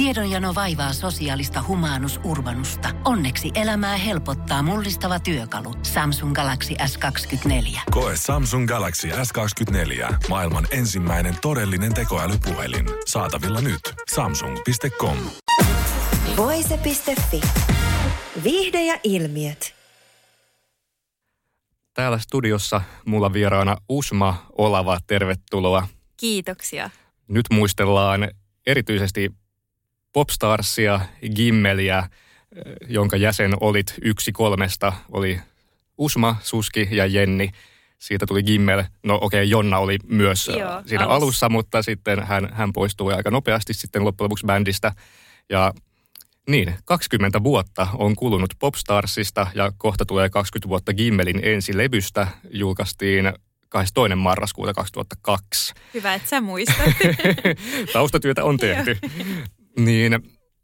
Tiedonjano vaivaa sosiaalista humanus urbanusta. Onneksi elämää helpottaa mullistava työkalu. Samsung Galaxy S24. Koe Samsung Galaxy S24. Maailman ensimmäinen todellinen tekoälypuhelin. Saatavilla nyt. Samsung.com. Voise.fi. Viihde ja ilmiöt. Täällä studiossa mulla vieraana Usma Olava, tervetuloa. Kiitoksia. Nyt muistellaan erityisesti Popstarsia, Gimmeliä, eh, jonka jäsen olit yksi kolmesta, oli Usma, Suski ja Jenni. Siitä tuli Gimmel. No okei, okay, Jonna oli myös eh, Joo, siinä alussa. alussa, mutta sitten hän, hän poistui aika nopeasti sitten loppujen lopuksi bändistä. Ja niin, 20 vuotta on kulunut Popstarsista ja kohta tulee 20 vuotta Gimmelin ensilevystä. Julkaistiin 22. marraskuuta 2002. Hyvä, että sä muistat. Taustatyötä on tehty. Niin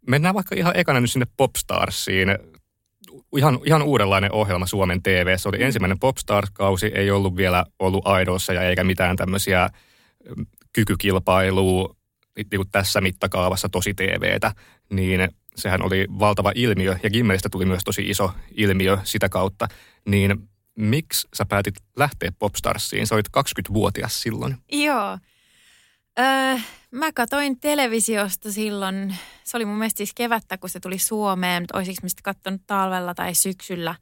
mennään vaikka ihan ekana nyt sinne Popstarsiin. Ihan, ihan uudenlainen ohjelma Suomen TV. Se oli mm. ensimmäinen Popstars-kausi, ei ollut vielä ollut aidoissa ja eikä mitään tämmöisiä mm, kykykilpailua niin kuin tässä mittakaavassa tosi TVtä. Niin sehän oli valtava ilmiö ja Gimmelistä tuli myös tosi iso ilmiö sitä kautta. Niin miksi sä päätit lähteä Popstarsiin? Sä olit 20-vuotias silloin. Joo. Öö, mä katoin televisiosta silloin, se oli mun mielestä siis kevättä, kun se tuli Suomeen, mutta olisiko mistä katsonut talvella tai syksyllä,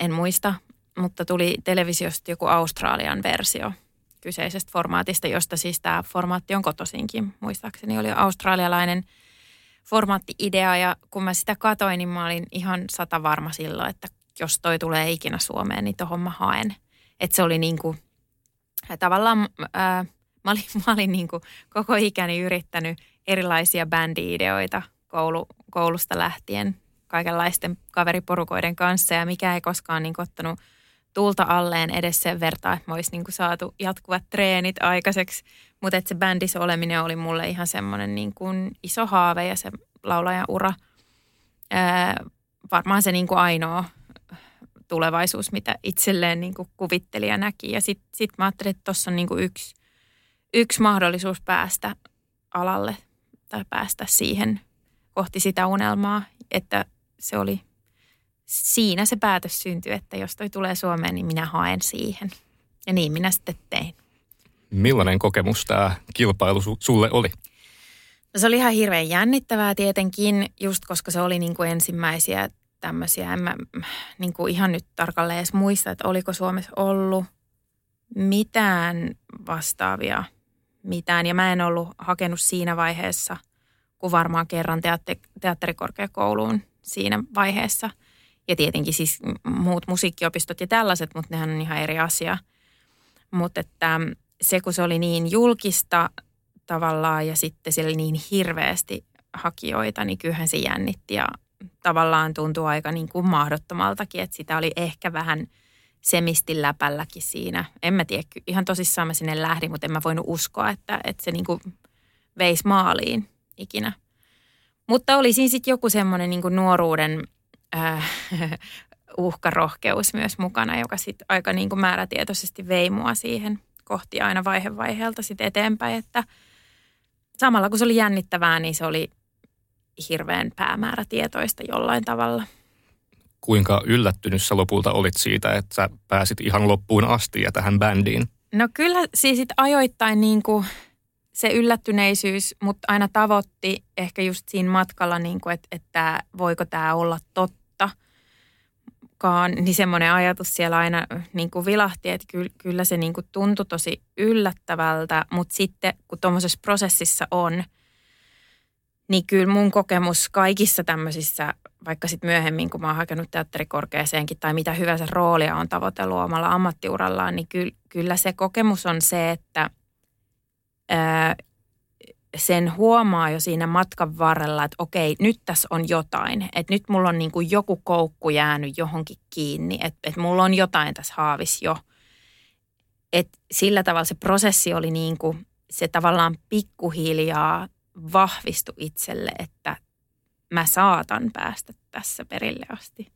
en muista, mutta tuli televisiosta joku Australian versio kyseisestä formaatista, josta siis tämä formaatti on kotoisinkin, muistaakseni oli australialainen formaatti-idea ja kun mä sitä katoin, niin mä olin ihan sata varma silloin, että jos toi tulee ikinä Suomeen, niin tohon mä haen. Että se oli niin kuin, tavallaan... Ää, Mä olin, mä olin niin kuin koko ikäni yrittänyt erilaisia bändi-ideoita koulu, koulusta lähtien kaikenlaisten kaveriporukoiden kanssa ja mikä ei koskaan niin ottanut tulta alleen edes sen verran, että mä niin saatu jatkuvat treenit aikaiseksi. Mutta se bändissä oleminen oli mulle ihan semmoinen niin kuin iso haave ja se laulajan ura. Ää, varmaan se niin kuin ainoa tulevaisuus, mitä itselleen niin kuin kuvitteli ja näki. Ja sitten sit mä ajattelin, että tuossa on niin kuin yksi yksi mahdollisuus päästä alalle tai päästä siihen kohti sitä unelmaa, että se oli siinä se päätös syntyi, että jos toi tulee Suomeen, niin minä haen siihen. Ja niin minä sitten tein. Millainen kokemus tämä kilpailu sulle oli? No se oli ihan hirveän jännittävää tietenkin, just koska se oli niin kuin ensimmäisiä tämmöisiä, en mä niin kuin ihan nyt tarkalleen edes muista, että oliko Suomessa ollut mitään vastaavia – mitään. Ja mä en ollut hakenut siinä vaiheessa, kun varmaan kerran teatte- teatterikorkeakouluun siinä vaiheessa. Ja tietenkin siis muut musiikkiopistot ja tällaiset, mutta nehän on ihan eri asia. Mutta että se, kun se oli niin julkista tavallaan ja sitten siellä niin hirveästi hakijoita, niin kyllähän se jännitti ja tavallaan tuntui aika niin kuin mahdottomaltakin, että sitä oli ehkä vähän – semisti läpälläkin siinä. En mä tiedä, ihan tosissaan mä sinne lähdin, mutta en mä voinut uskoa, että, että se niinku veisi maaliin ikinä. Mutta oli siinä sitten joku semmoinen niinku nuoruuden äh, uhkarohkeus myös mukana, joka sitten aika niinku määrätietoisesti vei mua siihen kohti aina vaihe vaiheelta sitten eteenpäin, että samalla kun se oli jännittävää, niin se oli hirveän päämäärätietoista jollain tavalla – kuinka yllättynyt sä lopulta olit siitä, että sä pääsit ihan loppuun asti ja tähän bändiin? No kyllä siis sit ajoittain niin kuin se yllättyneisyys, mutta aina tavoitti ehkä just siinä matkalla, niin kuin, että, että voiko tämä olla totta. Kaan, niin semmoinen ajatus siellä aina niin kuin vilahti, että kyllä, kyllä se niin kuin tuntui tosi yllättävältä, mutta sitten kun tuommoisessa prosessissa on – niin kyllä mun kokemus kaikissa tämmöisissä, vaikka sitten myöhemmin, kun mä oon hakenut teatterikorkeaseenkin tai mitä hyvänsä roolia on tavoitellut omalla ammattiurallaan, niin kyllä, kyllä se kokemus on se, että sen huomaa jo siinä matkan varrella, että okei, nyt tässä on jotain. Että nyt mulla on niin kuin joku koukku jäänyt johonkin kiinni, että, että mulla on jotain tässä haavis jo. että sillä tavalla se prosessi oli niin kuin, se tavallaan pikkuhiljaa vahvistu itselle, että mä saatan päästä tässä perille asti.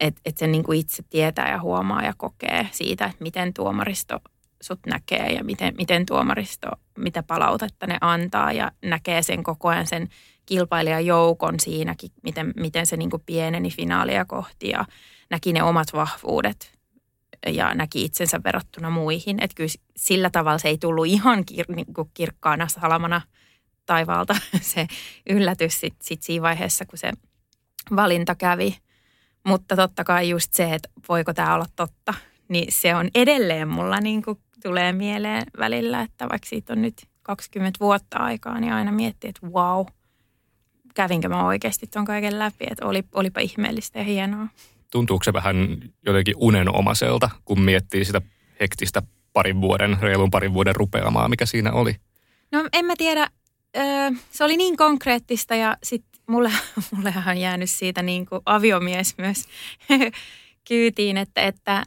Että et se niin kuin itse tietää ja huomaa ja kokee siitä, että miten tuomaristo sut näkee ja miten, miten tuomaristo, mitä palautetta ne antaa ja näkee sen koko ajan sen kilpailijajoukon siinäkin, miten, miten se niin kuin pieneni finaalia kohti ja näki ne omat vahvuudet ja näki itsensä verrattuna muihin. Että kyllä sillä tavalla se ei tullut ihan kir, niin kuin kirkkaana salamana taivaalta se yllätys sit, sit siinä vaiheessa, kun se valinta kävi. Mutta totta kai just se, että voiko tämä olla totta, niin se on edelleen mulla niin kuin tulee mieleen välillä, että vaikka siitä on nyt 20 vuotta aikaa, niin aina miettii, että wow, kävinkö mä oikeasti ton kaiken läpi, että oli, olipa ihmeellistä ja hienoa. Tuntuuko se vähän jotenkin unenomaiselta, kun miettii sitä hektistä parin vuoden, reilun parin vuoden rupeamaa, mikä siinä oli? No en mä tiedä, se oli niin konkreettista ja sitten mulle, mullehan on jäänyt siitä niin kuin aviomies myös kyytiin, että, että,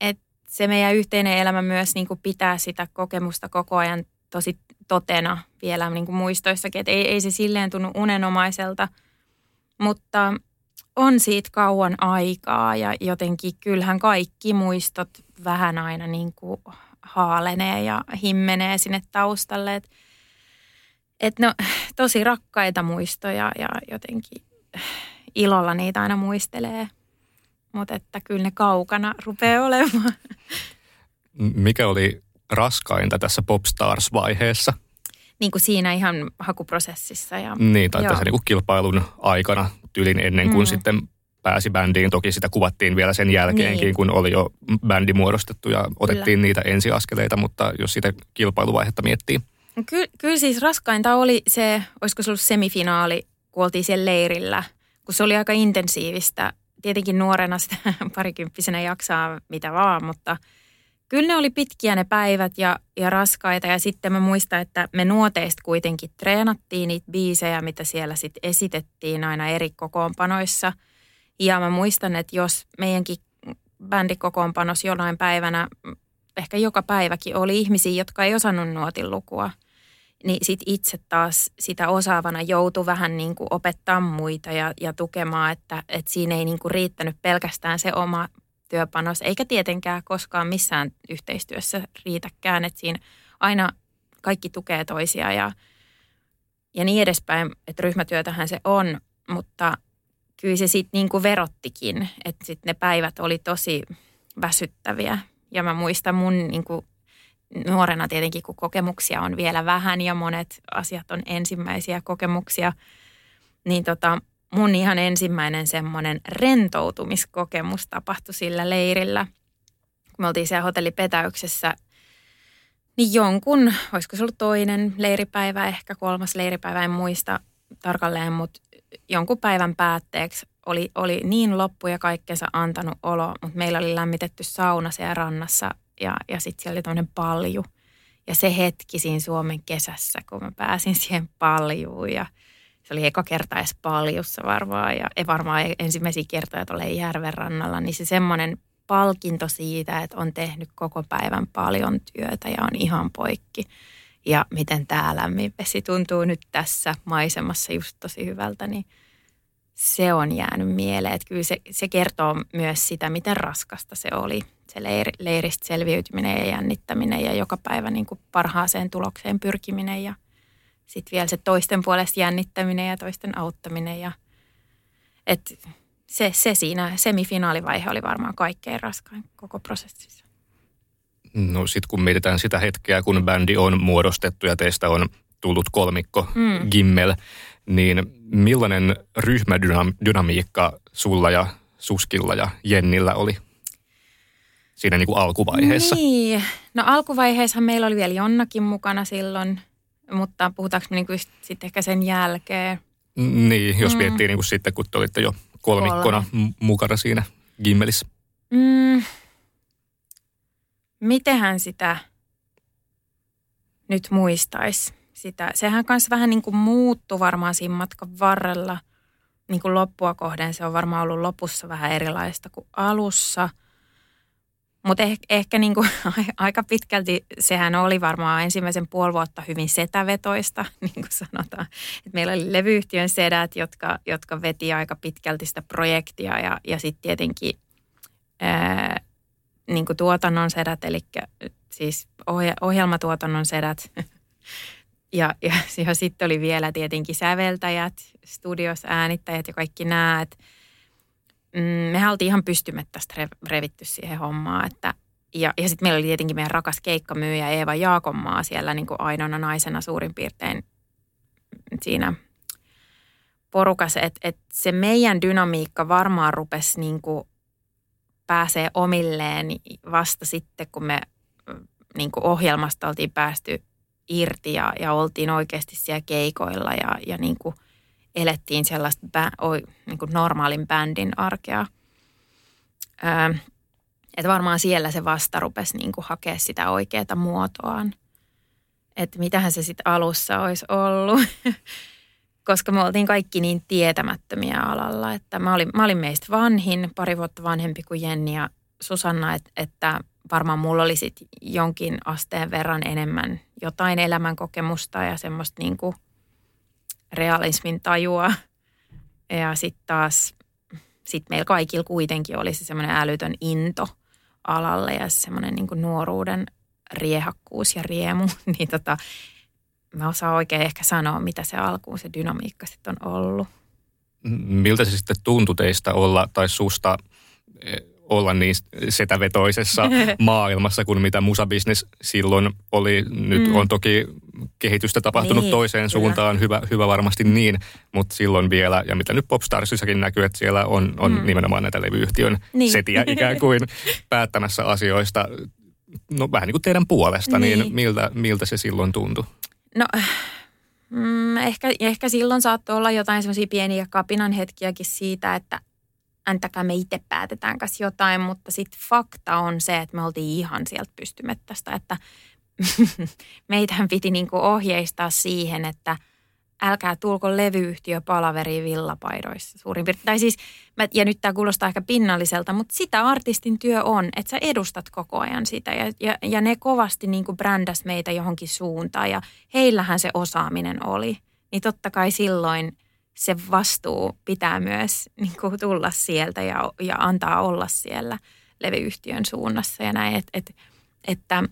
että se meidän yhteinen elämä myös niin kuin pitää sitä kokemusta koko ajan tosi totena vielä niin kuin muistoissakin, että ei, ei se silleen tunnu unenomaiselta, mutta on siitä kauan aikaa ja jotenkin kyllähän kaikki muistot vähän aina niin kuin haalenee ja himmenee sinne taustalle, että et no, tosi rakkaita muistoja ja jotenkin ilolla niitä aina muistelee. Mutta että kyllä ne kaukana rupeaa olemaan. Mikä oli raskainta tässä Popstars-vaiheessa? Niin kuin siinä ihan hakuprosessissa. Ja, niin, tai joo. tässä niin kuin kilpailun aikana, tylin ennen kuin mm. sitten pääsi bändiin. Toki sitä kuvattiin vielä sen jälkeenkin, niin. kun oli jo bändi muodostettu ja otettiin Kyllä. niitä ensiaskeleita, mutta jos sitä kilpailuvaihetta miettii. Ky- kyllä siis raskainta oli se, olisiko se ollut semifinaali, kun oltiin siellä leirillä, kun se oli aika intensiivistä. Tietenkin nuorena sitä parikymppisenä jaksaa mitä vaan, mutta kyllä ne oli pitkiä ne päivät ja, ja raskaita. Ja sitten mä muistan, että me nuoteista kuitenkin treenattiin niitä biisejä, mitä siellä sitten esitettiin aina eri kokoonpanoissa. Ja mä muistan, että jos meidänkin bändikokoonpanos jonain päivänä, ehkä joka päiväkin oli ihmisiä, jotka ei osannut nuotin lukua – niin sit itse taas sitä osaavana joutui vähän niin kuin opettaa muita ja, ja tukemaan, että, että siinä ei niin kuin riittänyt pelkästään se oma työpanos, eikä tietenkään koskaan missään yhteistyössä riitäkään, että siinä aina kaikki tukee toisia ja, ja niin edespäin, että ryhmätyötähän se on, mutta kyllä se sitten niin kuin verottikin, että sitten ne päivät oli tosi väsyttäviä. Ja mä muistan mun niin kuin nuorena tietenkin, kun kokemuksia on vielä vähän ja monet asiat on ensimmäisiä kokemuksia, niin tota, mun ihan ensimmäinen semmoinen rentoutumiskokemus tapahtui sillä leirillä. Kun me oltiin siellä hotellipetäyksessä, niin jonkun, olisiko se ollut toinen leiripäivä, ehkä kolmas leiripäivä, en muista tarkalleen, mutta jonkun päivän päätteeksi oli, oli niin loppu ja kaikkensa antanut olo, mutta meillä oli lämmitetty sauna siellä rannassa ja, ja sitten siellä oli tämmöinen palju. Ja se hetki siinä Suomen kesässä, kun mä pääsin siihen paljuun ja se oli eka kerta edes paljussa varmaan ja ei varmaan ensimmäisiä kertoja tuolla järven rannalla, niin se semmoinen palkinto siitä, että on tehnyt koko päivän paljon työtä ja on ihan poikki. Ja miten tämä lämmin vesi tuntuu nyt tässä maisemassa just tosi hyvältä, niin se on jäänyt mieleen. Että kyllä se, se kertoo myös sitä, miten raskasta se oli se leir, leiristä selviytyminen ja jännittäminen ja joka päivä niin kuin parhaaseen tulokseen pyrkiminen ja sitten vielä se toisten puolesta jännittäminen ja toisten auttaminen. Ja, et se, se siinä semifinaalivaihe oli varmaan kaikkein raskain koko prosessissa. No sitten kun mietitään sitä hetkeä, kun bändi on muodostettu ja teistä on tullut kolmikko mm. Gimmel, niin millainen ryhmädynamiikka sulla ja Suskilla ja Jennillä oli? siinä niin kuin alkuvaiheessa? Niin, no alkuvaiheessa meillä oli vielä Jonnakin mukana silloin, mutta puhutaanko me niin kuin sitten ehkä sen jälkeen? Niin, jos mm. miettii niin kuin sitten, kun te olitte jo kolmikkona Kolme. mukana siinä Gimmelissä. Mm. Mitenhän sitä nyt muistaisi? Sitä. Sehän kanssa vähän niin kuin muuttui varmaan siinä matkan varrella. Niin kuin loppua kohden se on varmaan ollut lopussa vähän erilaista kuin alussa – mutta ehkä, ehkä niin kuin, aika pitkälti sehän oli varmaan ensimmäisen puoli vuotta hyvin setävetoista, niin kuin sanotaan. Et meillä oli levyyhtiön sedät, jotka, jotka veti aika pitkälti sitä projektia ja, ja sitten tietenkin ää, niin kuin tuotannon sedät, eli siis ohjelmatuotannon sedät. ja, ja, ja sitten oli vielä tietenkin säveltäjät, studios äänittäjät ja kaikki nämä. Et, mm, me oltiin ihan pystymättä revitty siihen hommaan, että ja, ja sitten meillä oli tietenkin meidän rakas keikkamyyjä Eeva Jaakonmaa siellä niin kuin ainoana naisena suurin piirtein siinä porukassa, että et se meidän dynamiikka varmaan rupesi niin kuin pääsee omilleen vasta sitten, kun me niin kuin ohjelmasta oltiin päästy irti ja, ja oltiin oikeasti siellä keikoilla ja, ja niin kuin elettiin sellaista bä, o, niin kuin normaalin bändin arkea. Öö, että varmaan siellä se vasta rupesi niin kuin hakea sitä oikeaa muotoaan. Että mitähän se sitten alussa olisi ollut. Koska me oltiin kaikki niin tietämättömiä alalla, että mä olin, mä olin meistä vanhin, pari vuotta vanhempi kuin Jenni ja Susanna, että, että varmaan mulla oli sitten jonkin asteen verran enemmän jotain elämänkokemusta ja semmoista niin kuin realismin tajua. Ja sitten taas, sit meillä kaikilla kuitenkin oli se semmoinen älytön into – alalle ja semmoinen niin nuoruuden riehakkuus ja riemu, niin tota, mä osaan oikein ehkä sanoa, mitä se alkuun se dynamiikka sitten on ollut. Miltä se sitten tuntui teistä olla tai susta eh, olla niin setävetoisessa maailmassa kuin mitä musabisnes silloin oli. Nyt mm. on toki kehitystä tapahtunut niin, toiseen kyllä. suuntaan, hyvä, hyvä varmasti niin, mutta silloin vielä, ja mitä nyt Popstarsissakin näkyy, että siellä on, on mm. nimenomaan näitä levyyhtiön niin. setiä ikään kuin päättämässä asioista, no vähän niin kuin teidän puolesta, niin, niin miltä, miltä se silloin tuntui? No mm, ehkä, ehkä silloin saattoi olla jotain semmoisia pieniä kapinan hetkiäkin siitä, että antakaa me itse päätetään kanssa jotain, mutta sitten fakta on se, että me oltiin ihan sieltä pystymettästä, että meitähän piti niinku ohjeistaa siihen, että älkää tulko levyyhtiö palaveriin villapaidoissa suurin piirtein. Tai siis, ja nyt tämä kuulostaa ehkä pinnalliselta, mutta sitä artistin työ on, että sä edustat koko ajan sitä. Ja, ja, ja ne kovasti niinku brändäs meitä johonkin suuntaan ja heillähän se osaaminen oli. Niin totta kai silloin – se vastuu pitää myös niin kuin tulla sieltä ja, ja antaa olla siellä levyyhtiön suunnassa ja näin, et, et, että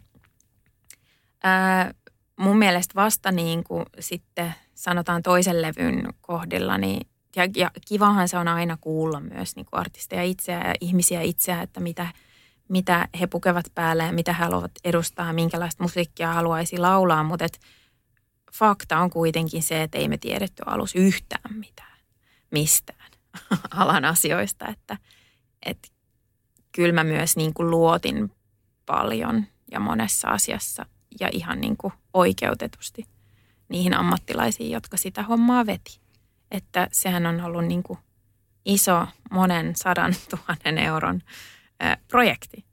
ää, mun mielestä vasta niin kuin sitten sanotaan toisen levyn kohdilla, niin ja, ja kivahan se on aina kuulla myös niin kuin artisteja itseä ja ihmisiä itseä, että mitä, mitä he pukevat päälle ja mitä he haluavat edustaa, minkälaista musiikkia haluaisi laulaa, mutta et, fakta on kuitenkin se, että ei me tiedetty alus yhtään mitään mistään alan asioista, että, että kyllä mä myös niin kuin luotin paljon ja monessa asiassa ja ihan niin kuin oikeutetusti niihin ammattilaisiin, jotka sitä hommaa veti. Että sehän on ollut niin kuin iso monen sadan tuhannen euron projekti.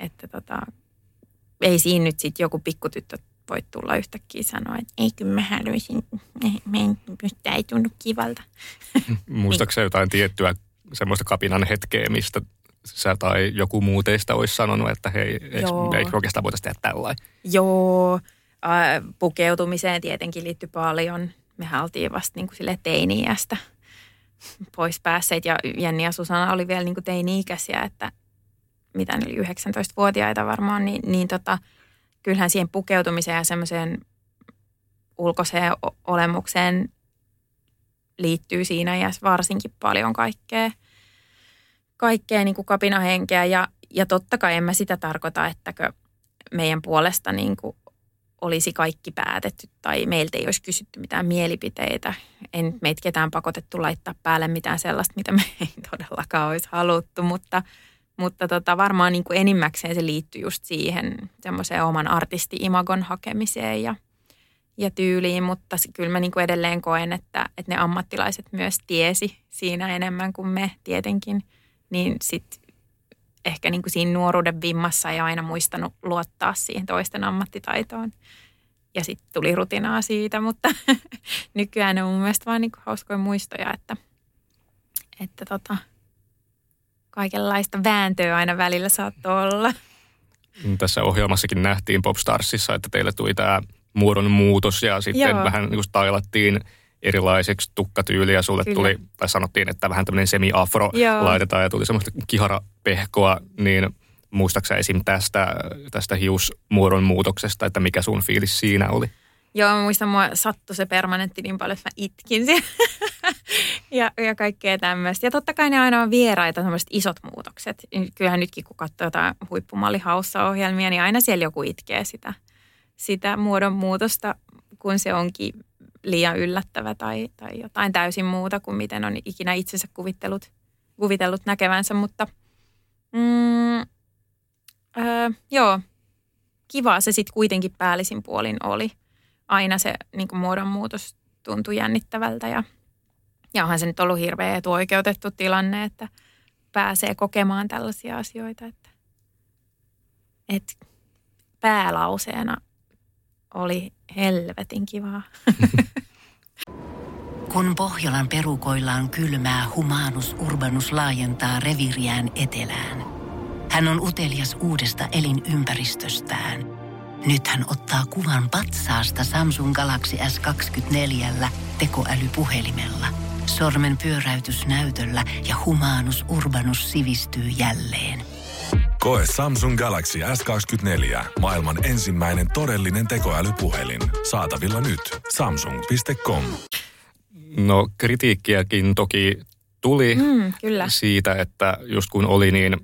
Että tota, ei siinä nyt sitten joku pikkutyttö voi tulla yhtäkkiä sanoa, että ei kyllä mä haluaisin, tämä ei tunnu kivalta. Muistaaksä jotain tiettyä semmoista kapinan hetkeä, mistä sä tai joku muu teistä olisi sanonut, että hei, eikö oikeastaan voitaisiin tehdä tällainen? Joo, äh, pukeutumiseen tietenkin liittyy paljon. Me oltiin vasta niin kuin teini-iästä pois päässeet ja Jenni ja Susanna oli vielä niin kuin teini-ikäisiä, että mitä ne oli 19-vuotiaita varmaan, niin, niin tota – kyllähän siihen pukeutumiseen ja semmoiseen ulkoiseen olemukseen liittyy siinä ja varsinkin paljon kaikkea, kaikkea niin kuin kapinahenkeä. Ja, ja totta kai en mä sitä tarkoita, ettäkö meidän puolesta niin kuin olisi kaikki päätetty tai meiltä ei olisi kysytty mitään mielipiteitä. En meitä ketään pakotettu laittaa päälle mitään sellaista, mitä me ei todellakaan olisi haluttu, mutta – mutta tota, varmaan niin kuin enimmäkseen se liittyy just siihen semmoiseen oman artisti-imagon hakemiseen ja, ja tyyliin. Mutta kyllä mä niin kuin edelleen koen, että, että ne ammattilaiset myös tiesi siinä enemmän kuin me tietenkin. Niin sitten ehkä niin kuin siinä nuoruuden vimmassa ei aina muistanut luottaa siihen toisten ammattitaitoon. Ja sitten tuli rutinaa siitä, mutta nykyään on mun mielestä vaan niin hauskoja muistoja, että, että tota – kaikenlaista vääntöä aina välillä saattoi olla. Tässä ohjelmassakin nähtiin Popstarsissa, että teille tuli tämä muodon muutos ja sitten Joo. vähän niin tailattiin erilaiseksi tukkatyyliä. Sulle Kyllä. tuli, tai sanottiin, että vähän tämmöinen semi-afro Joo. laitetaan ja tuli semmoista kiharapehkoa, niin muistaaksä esim. tästä, tästä hiusmuodon muutoksesta, että mikä sun fiilis siinä oli? Joo, mä muistan, mua sattui se permanentti niin paljon, että mä itkin ja, ja kaikkea tämmöistä. Ja totta kai ne aina on vieraita, tämmöiset isot muutokset. Kyllähän nytkin, kun katsoo jotain huippumallihaussa-ohjelmia, niin aina siellä joku itkee sitä, sitä muodon muutosta, kun se onkin liian yllättävä tai, tai jotain täysin muuta kuin miten on ikinä itsensä kuvitellut, kuvitellut näkevänsä. Mutta mm, öö, joo, kiva se sitten kuitenkin päällisin puolin oli. Aina se niin muodonmuutos tuntui jännittävältä ja, ja onhan se nyt ollut hirveä etuoikeutettu tilanne, että pääsee kokemaan tällaisia asioita. Että, että päälauseena oli helvetin kivaa. Kun Pohjolan perukoillaan kylmää, humanus urbanus laajentaa reviriään etelään. Hän on utelias uudesta elinympäristöstään. Nyt hän ottaa kuvan patsaasta Samsung Galaxy S24 tekoälypuhelimella. Sormen pyöräytys näytöllä ja humanus urbanus sivistyy jälleen – Koe Samsung Galaxy S24. Maailman ensimmäinen todellinen tekoälypuhelin. Saatavilla nyt. Samsung.com. No kritiikkiäkin toki tuli mm, kyllä. siitä, että just kun oli niin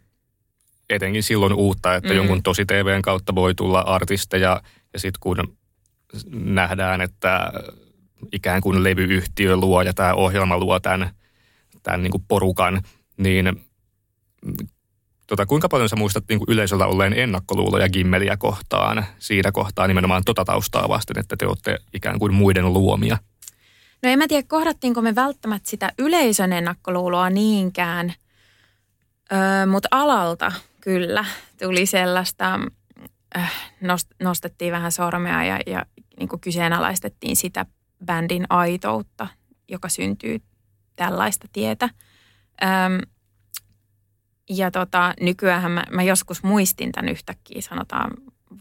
etenkin silloin uutta, että mm. jonkun tosi TVn kautta voi tulla artisteja ja sitten kun nähdään, että ikään kuin levyyhtiö luo ja tämä ohjelma luo tämän, tämän niin kuin porukan, niin Tota, kuinka paljon sä muistat niin kuin yleisöllä olleen ennakkoluuloja Gimmeliä kohtaan, siitä kohtaa nimenomaan tota taustaa vasten, että te olette ikään kuin muiden luomia? No en mä tiedä, kohdattiinko me välttämättä sitä yleisön ennakkoluuloa niinkään, öö, mutta alalta kyllä tuli sellaista, äh, nostettiin vähän sormea ja, ja niin kuin kyseenalaistettiin sitä bändin aitoutta, joka syntyy tällaista tietä. Öm, ja tota, nykyään mä, mä joskus muistin tämän yhtäkkiä, sanotaan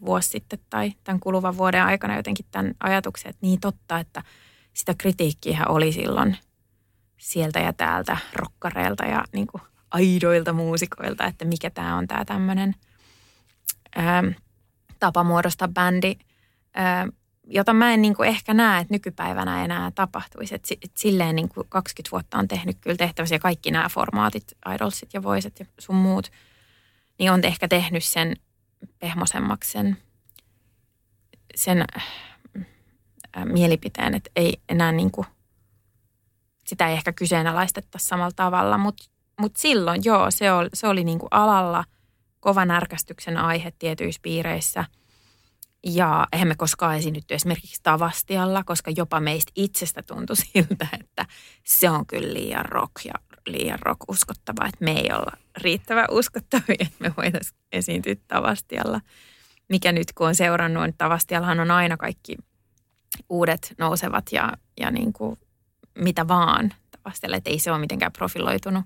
vuosi sitten tai tämän kuluvan vuoden aikana jotenkin tämän ajatuksen, että niin totta, että sitä kritiikkiä oli silloin sieltä ja täältä rokkareilta ja niin kuin aidoilta muusikoilta, että mikä tämä on tämä tämmöinen tapa muodostaa bändi. Ää, jota mä en niin kuin ehkä näe, että nykypäivänä enää tapahtuisi. Et, et silleen niin kuin 20 vuotta on tehnyt kyllä tehtävässä ja kaikki nämä formaatit, Idolsit ja Voiset ja sun muut, niin on ehkä tehnyt sen pehmosemmaksi sen, sen äh, mielipiteen, että ei enää niin kuin, sitä ei ehkä kyseenalaistettaisi samalla tavalla, mutta mut silloin joo, se oli, se oli niin kuin alalla kovan närkästyksen aihe tietyissä piireissä – ja eihän me koskaan esiinnytty esimerkiksi Tavastialla, koska jopa meistä itsestä tuntui siltä, että se on kyllä liian rock ja liian rock uskottava, että me ei olla riittävän uskottavia, että me voitaisiin esiintyä Tavastialla. Mikä nyt kun on seurannut, niin Tavastiallahan on aina kaikki uudet nousevat ja, ja niin kuin mitä vaan Tavastialla, että ei se ole mitenkään profiloitunut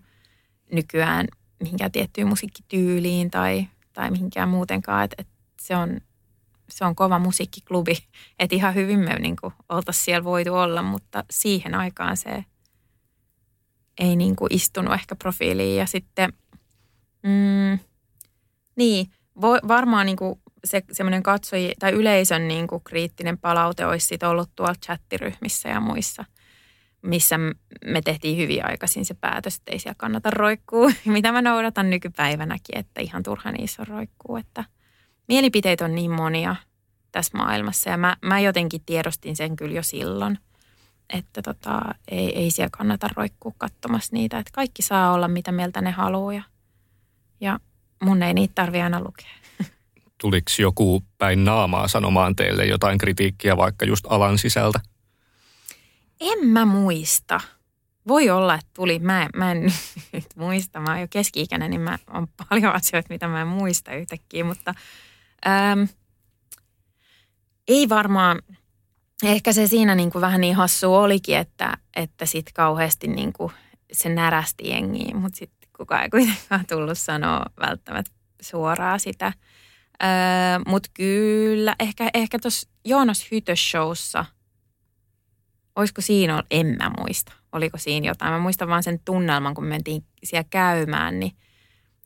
nykyään mihinkään tiettyyn musiikkityyliin tai, tai mihinkään muutenkaan, että, että se on se on kova musiikkiklubi, että ihan hyvin me niin oltaisiin siellä voitu olla, mutta siihen aikaan se ei niin kuin istunut ehkä profiiliin. Ja sitten, mm, niin, voi, varmaan niin kuin se semmoinen katsoji tai yleisön niin kuin kriittinen palaute olisi sit ollut tuolla chattiryhmissä ja muissa, missä me tehtiin hyvin aikaisin se päätös, että ei siellä kannata roikkuu, mitä mä noudatan nykypäivänäkin, että ihan turha niissä on roikkuu, että – mielipiteitä on niin monia tässä maailmassa ja mä, mä jotenkin tiedostin sen kyllä jo silloin, että tota, ei, ei siellä kannata roikkua katsomassa niitä, että kaikki saa olla mitä mieltä ne haluaa ja, ja mun ei niitä tarvi aina lukea. Tuliko joku päin naamaa sanomaan teille jotain kritiikkiä vaikka just alan sisältä? En mä muista. Voi olla, että tuli. Mä, mä en nyt muista. Mä oon jo keski-ikäinen, niin mä on paljon asioita, mitä mä en muista yhtäkkiä. Mutta Ähm, ei varmaan, ehkä se siinä niin kuin vähän niin hassu olikin, että, että sitten kauheasti niin kuin se närästi jengiin, mutta sitten kukaan ei kuitenkaan tullut sanoa välttämättä suoraan sitä. Öö, mutta kyllä, ehkä, ehkä tuossa Joonas Hytös-showssa, olisiko siinä en mä muista, oliko siinä jotain. Mä muistan vaan sen tunnelman, kun me mentiin siellä käymään, niin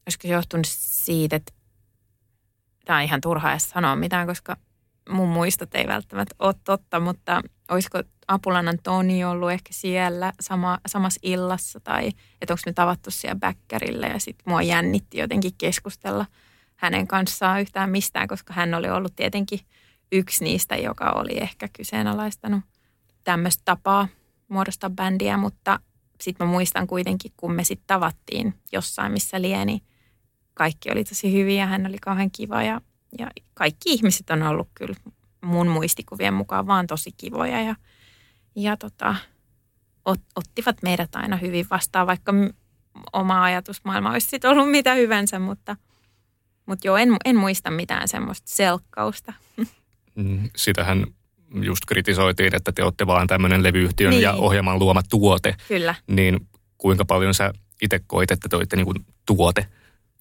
olisiko se johtunut siitä, että tämä on ihan turhaa edes sanoa mitään, koska mun muistot ei välttämättä ole totta, mutta olisiko Apulannan Toni ollut ehkä siellä sama, samassa illassa tai että onko me tavattu siellä bäkkärillä ja sitten mua jännitti jotenkin keskustella hänen kanssaan yhtään mistään, koska hän oli ollut tietenkin yksi niistä, joka oli ehkä kyseenalaistanut tämmöistä tapaa muodostaa bändiä, mutta sitten mä muistan kuitenkin, kun me sitten tavattiin jossain, missä lieni, kaikki oli tosi hyviä, hän oli kauhean kiva ja, ja kaikki ihmiset on ollut kyllä mun muistikuvien mukaan vaan tosi kivoja ja, ja tota, ot, ottivat meidät aina hyvin vastaan, vaikka oma ajatusmaailma olisi sitten ollut mitä hyvänsä, mutta, mutta joo, en, en muista mitään semmoista selkkausta. Mm, sitähän just kritisoitiin, että te olette vaan tämmöinen levyyhtiön niin. ja ohjelman luoma tuote. Kyllä. Niin kuinka paljon sä itse koit, että te olitte niin kuin tuote?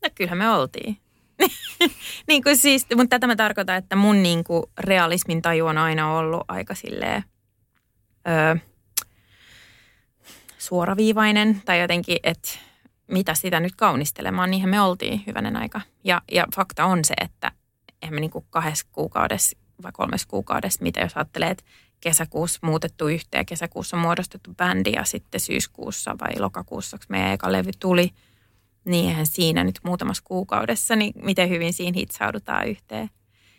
No kyllähän me oltiin. niin kuin siis, mutta tätä mä tarkoitan, että mun niin kuin realismin taju on aina ollut aika silleen, öö, suoraviivainen tai jotenkin, että mitä sitä nyt kaunistelemaan, niinhän me oltiin hyvänen aika. Ja, ja fakta on se, että eihän me niin kuin kahdessa kuukaudessa vai kolmes kuukaudessa, mitä jos ajattelee, että kesäkuussa muutettu yhteen, kesäkuussa muodostettu bändi ja sitten syyskuussa vai lokakuussa, kun meidän eka levy tuli, niin eihän siinä nyt muutamassa kuukaudessa, niin miten hyvin siinä hitsaudutaan yhteen.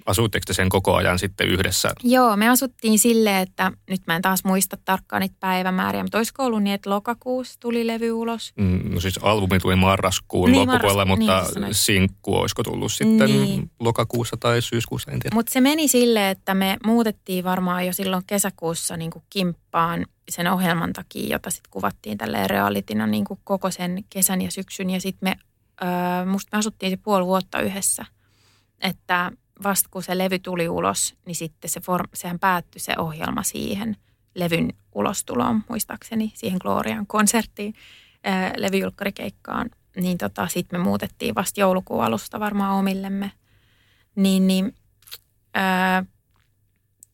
Asuitteko te sen koko ajan sitten yhdessä? Joo, me asuttiin silleen, että nyt mä en taas muista tarkkaan niitä päivämääriä, mutta olisiko ollut niin, että lokakuussa tuli levy ulos? Mm, no siis albumi tuli marraskuun niin, loppupuolella, marras, mutta niin, sinkku olisiko tullut sitten niin. lokakuussa tai syyskuussa, en tiedä. Mutta se meni silleen, että me muutettiin varmaan jo silloin kesäkuussa niin kuin kimppaan sen ohjelman takia, jota sitten kuvattiin tälle realitina niin kuin koko sen kesän ja syksyn. Ja sitten me, öö, musta me asuttiin se puoli vuotta yhdessä. Että vasta kun se levy tuli ulos, niin sitten se form, sehän päättyi se ohjelma siihen levyn ulostuloon, muistaakseni, siihen Glorian konserttiin, ää, levyjulkkarikeikkaan. Niin tota, sitten me muutettiin vasta joulukuun alusta varmaan omillemme. Niin, niin ää,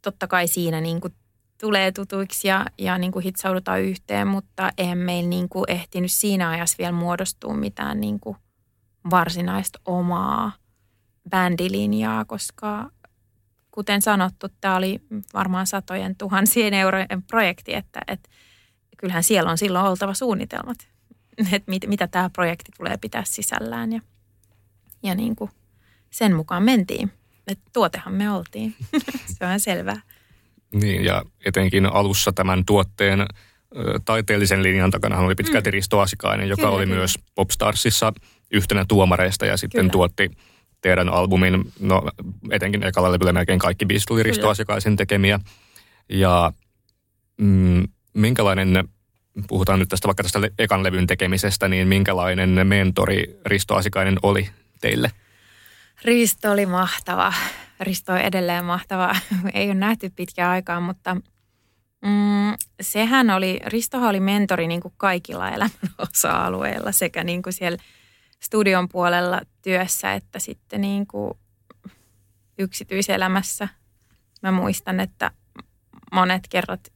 totta kai siinä niin kuin tulee tutuiksi ja, ja niin kuin hitsaudutaan yhteen, mutta eihän meillä niin kuin ehtinyt siinä ajassa vielä muodostua mitään niin kuin varsinaista omaa – bändilinjaa, koska kuten sanottu, tämä oli varmaan satojen tuhansien eurojen projekti, että, että kyllähän siellä on silloin oltava suunnitelmat, että mit, mitä tämä projekti tulee pitää sisällään ja, ja niin kuin sen mukaan mentiin. Että tuotehan me oltiin, se on selvää. Niin ja etenkin alussa tämän tuotteen taiteellisen linjan takana oli pitkälti mm. Risto Asikainen, joka kyllä, oli kyllä. myös Popstarsissa yhtenä tuomareista ja sitten kyllä. tuotti – teidän albumin, no etenkin ekalla levyllä melkein kaikki biisit Risto Asiakaisen tekemiä. Ja mm, minkälainen, puhutaan nyt tästä vaikka tästä ekan levyn tekemisestä, niin minkälainen mentori Risto Asikainen oli teille? Risto oli mahtava. Risto on edelleen mahtava. Ei ole nähty pitkään aikaa, mutta mm, sehän oli, Ristohan oli mentori niin kuin kaikilla elämän osa-alueilla sekä niin kuin siellä – studion puolella työssä, että sitten niin kuin yksityiselämässä. Mä muistan, että monet kerrat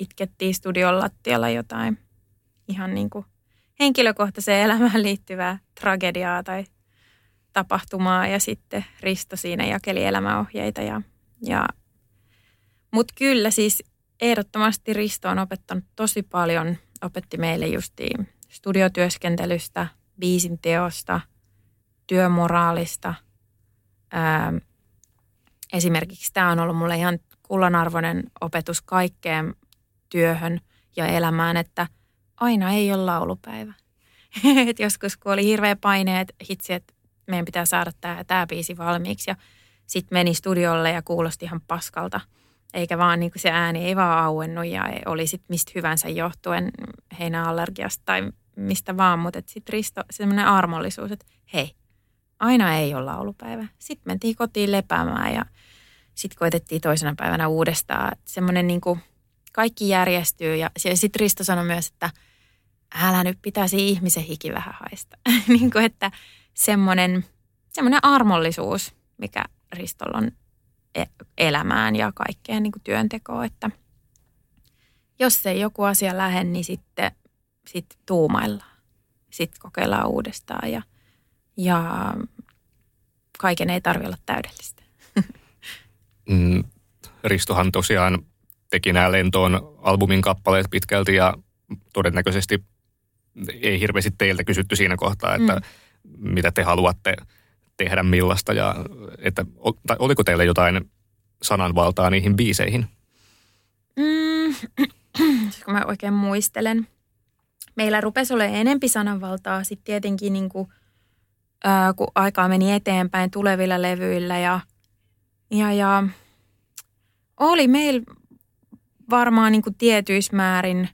itkettiin studion lattialla jotain ihan niin kuin henkilökohtaiseen elämään liittyvää tragediaa tai tapahtumaa ja sitten Risto siinä jakeli elämäohjeita. Ja, ja, Mutta kyllä siis ehdottomasti Risto on opettanut tosi paljon, opetti meille justiin studiotyöskentelystä, biisin teosta, työmoraalista. Ää, esimerkiksi tämä on ollut mulle ihan kullanarvoinen opetus kaikkeen työhön ja elämään, että aina ei ole laulupäivä. Et joskus kun oli hirveä paine, että hitsi, että meidän pitää saada tämä, tämä biisi valmiiksi ja sitten meni studiolle ja kuulosti ihan paskalta. Eikä vaan niin se ääni ei vaan auennut ja oli sitten mistä hyvänsä johtuen heinäallergiasta tai mistä vaan, mutta sitten Risto, semmoinen armollisuus, että hei, aina ei ole laulupäivä. Sitten mentiin kotiin lepäämään ja sitten koitettiin toisena päivänä uudestaan. Semmoinen niin kuin kaikki järjestyy ja sitten Risto sanoi myös, että älä nyt pitäisi ihmisen hiki vähän haista. niin kuin, että semmoinen, semmoinen armollisuus, mikä Ristolla on e-, elämään ja kaikkeen niin työntekoon, että jos ei joku asia lähde, niin sitten sitten tuumaillaan. Sitten kokeillaan uudestaan ja, ja kaiken ei tarvitse olla täydellistä. Mm, Ristohan tosiaan teki nämä lentoon albumin kappaleet pitkälti ja todennäköisesti ei hirveästi teiltä kysytty siinä kohtaa, että mm. mitä te haluatte tehdä millaista ja että tai oliko teillä jotain sananvaltaa niihin biiseihin? Mm, kun mä oikein muistelen. Meillä rupesi olemaan enempi sananvaltaa sitten tietenkin niin kuin, ää, kun aikaa meni eteenpäin tulevilla levyillä ja, ja, ja oli meillä varmaan niin kuin tietyissä määrin,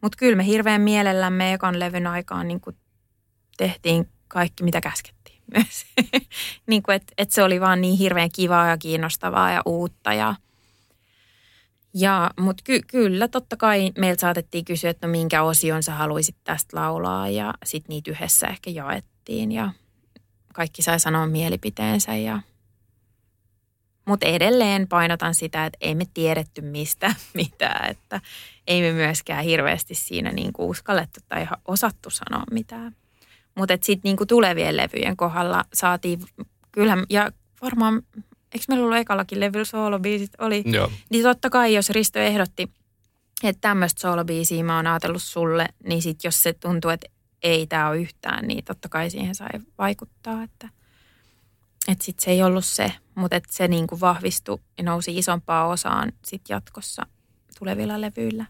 mutta kyllä me hirveän mielellämme ekan levyn aikaan niin kuin tehtiin kaikki, mitä käskettiin myös. niin kuin, että, että se oli vaan niin hirveän kivaa ja kiinnostavaa ja uutta ja – ja, mutta ky- kyllä, totta kai meiltä saatettiin kysyä, että no minkä osion sä haluaisit tästä laulaa ja sitten niitä yhdessä ehkä jaettiin ja kaikki sai sanoa mielipiteensä ja mutta edelleen painotan sitä, että ei me tiedetty mistä mitään, että ei me myöskään hirveästi siinä niinku uskallettu tai osattu sanoa mitään. Mutta sitten niinku tulevien levyjen kohdalla saatiin, kyllä, ja varmaan eikö meillä ollut ekallakin levyllä soolobiisit? Oli. Joo. Niin totta kai, jos Risto ehdotti, että tämmöistä soolobiisiä mä oon ajatellut sulle, niin sit jos se tuntuu, että ei tämä ole yhtään, niin totta kai siihen sai vaikuttaa, että että sitten se ei ollut se, mutta että se niinku vahvistui ja nousi isompaan osaan sit jatkossa tulevilla levyillä.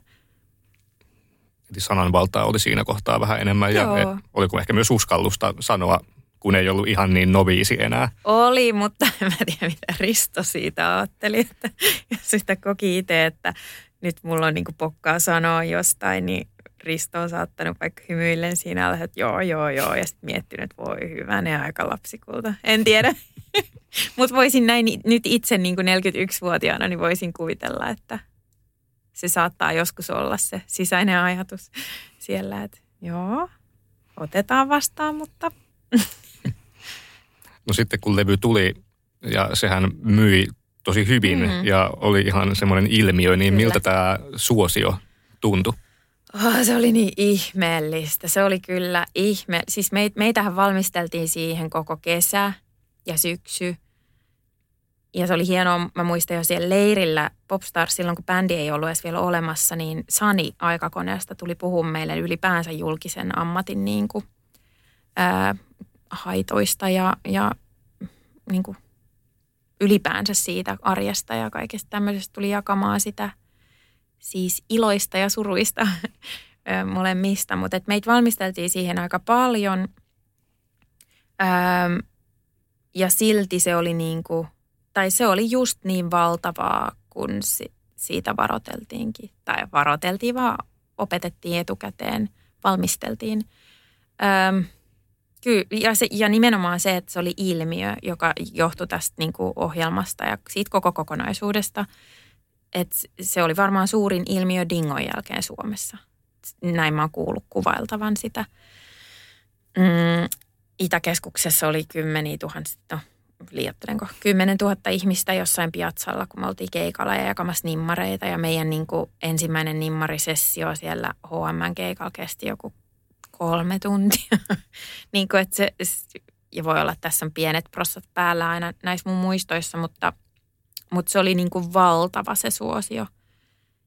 Eli sananvaltaa oli siinä kohtaa vähän enemmän Joo. ja oliko ehkä myös uskallusta sanoa kun ei ollut ihan niin noviisi enää. Oli, mutta en mä tiedä mitä Risto siitä ajatteli, että jos sitä koki itse, että nyt mulla on niin pokkaa sanoa jostain, niin Risto on saattanut vaikka hymyillen siinä alla, että joo, joo, joo, ja sitten miettinyt, että voi hyvä, ne aika lapsikulta. En tiedä. Mutta voisin näin nyt itse niin kuin 41-vuotiaana, niin voisin kuvitella, että se saattaa joskus olla se sisäinen ajatus siellä, että joo, otetaan vastaan, mutta No sitten kun levy tuli ja sehän myi tosi hyvin mm. ja oli ihan semmoinen ilmiö, niin Kyllä. miltä tämä suosio tuntui? Oh, se oli niin ihmeellistä. Se oli kyllä ihme. Siis meit, meitähän valmisteltiin siihen koko kesä ja syksy. Ja se oli hienoa, mä muistan jo siellä leirillä Popstar, silloin kun bändi ei ollut edes vielä olemassa, niin Sani aikakoneesta tuli puhumaan meille ylipäänsä julkisen ammatin niin kuin, ää, haitoista ja, ja niin kuin ylipäänsä siitä arjesta ja kaikesta tämmöisestä tuli jakamaan sitä siis iloista ja suruista molemmista, mutta et meitä valmisteltiin siihen aika paljon öö, ja silti se oli niin kuin, tai se oli just niin valtavaa, kun si, siitä varoteltiinkin. Tai varoteltiin, vaan opetettiin etukäteen, valmisteltiin. Öö, Kyllä, ja, se, ja nimenomaan se, että se oli ilmiö, joka johtui tästä niin kuin ohjelmasta ja siitä koko kokonaisuudesta. Että se oli varmaan suurin ilmiö Dingon jälkeen Suomessa. Näin mä oon kuullut kuvailtavan sitä. Mm, Itäkeskuksessa oli kymmeniä tuhansia, no liiottelenko, kymmenen tuhatta ihmistä jossain piatsalla, kun me oltiin keikalla ja jakamassa nimmareita. Ja meidän niin kuin, ensimmäinen nimmarisessio siellä HM keikalla kesti joku kolme tuntia. niin kuin, että se, ja voi olla, että tässä on pienet prossat päällä aina näissä mun muistoissa, mutta, mutta se oli niin kuin valtava se suosio.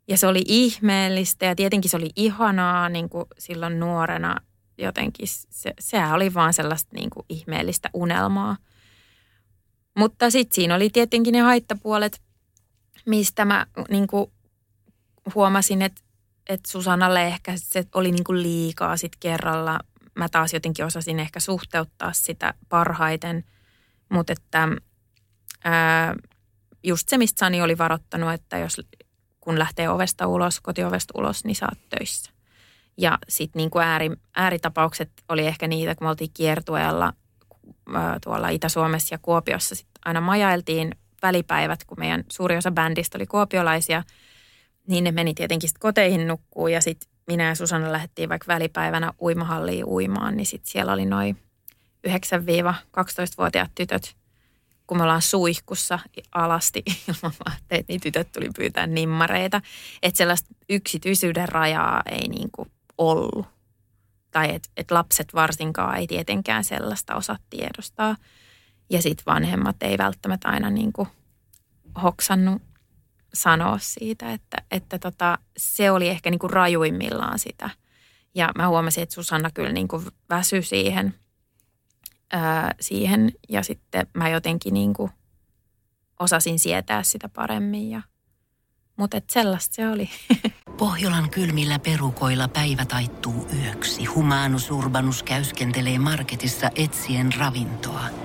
Ja se oli ihmeellistä ja tietenkin se oli ihanaa niin kuin silloin nuorena jotenkin. Se, sehän oli vaan sellaista niin kuin ihmeellistä unelmaa. Mutta sitten siinä oli tietenkin ne haittapuolet, mistä mä niin kuin huomasin, että että Susannalle ehkä se oli niin kuin liikaa sit kerralla. Mä taas jotenkin osasin ehkä suhteuttaa sitä parhaiten, mutta että ää, just se, mistä Sani oli varoittanut, että jos kun lähtee ovesta ulos, kotiovesta ulos, niin saat töissä. Ja sitten niin ääri, ääritapaukset oli ehkä niitä, kun me oltiin kiertueella ää, tuolla Itä-Suomessa ja Kuopiossa. Sitten aina majailtiin välipäivät, kun meidän suuri osa bändistä oli kuopiolaisia – niin ne meni tietenkin sitten koteihin nukkuu ja sitten minä ja Susanna lähdettiin vaikka välipäivänä uimahalliin uimaan, niin sitten siellä oli noin 9-12-vuotiaat tytöt, kun me ollaan suihkussa alasti ilman vaatteet, niin tytöt tuli pyytää nimmareita. Että sellaista yksityisyyden rajaa ei niin kuin ollut. tai että et lapset varsinkaan ei tietenkään sellaista osaa tiedostaa. Ja sitten vanhemmat ei välttämättä aina niin kuin hoksannut sanoa siitä, että, että tota, se oli ehkä niin kuin rajuimmillaan sitä. Ja mä huomasin, että Susanna kyllä niin kuin väsy siihen, ää, siihen ja sitten mä jotenkin niin kuin osasin sietää sitä paremmin. Ja, mutta et sellaista se oli. Pohjolan kylmillä perukoilla päivä taittuu yöksi. Humanus Urbanus käyskentelee marketissa etsien ravintoa.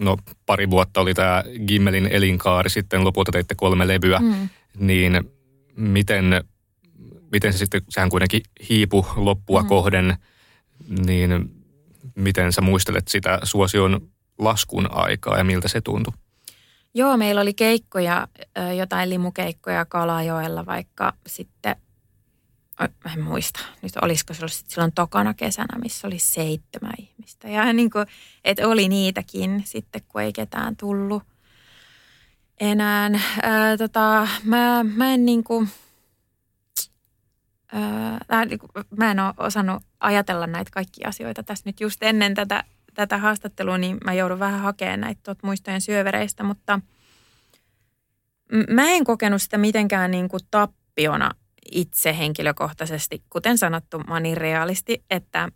no pari vuotta oli tämä Gimmelin elinkaari, sitten lopulta teitte kolme levyä, mm. niin miten, miten se sitten, sehän kuitenkin hiipu loppua mm. kohden, niin miten sä muistelet sitä suosion laskun aikaa ja miltä se tuntui? Joo, meillä oli keikkoja, jotain limukeikkoja Kalajoella vaikka sitten – en muista, nyt olisiko se ollut silloin tokana kesänä, missä oli seitsemän ihmistä. Ja niin kuin, että oli niitäkin sitten, kun ei ketään tullut enää. Ää, tota, mä, mä en niin kuin, ää, niinku, mä en ole osannut ajatella näitä kaikkia asioita tässä nyt just ennen tätä, tätä haastattelua, niin mä joudun vähän hakemaan näitä tuot muistojen syövereistä, mutta mä en kokenut sitä mitenkään niin kuin tappiona itse henkilökohtaisesti, kuten sanottu, mä oon niin realisti, että,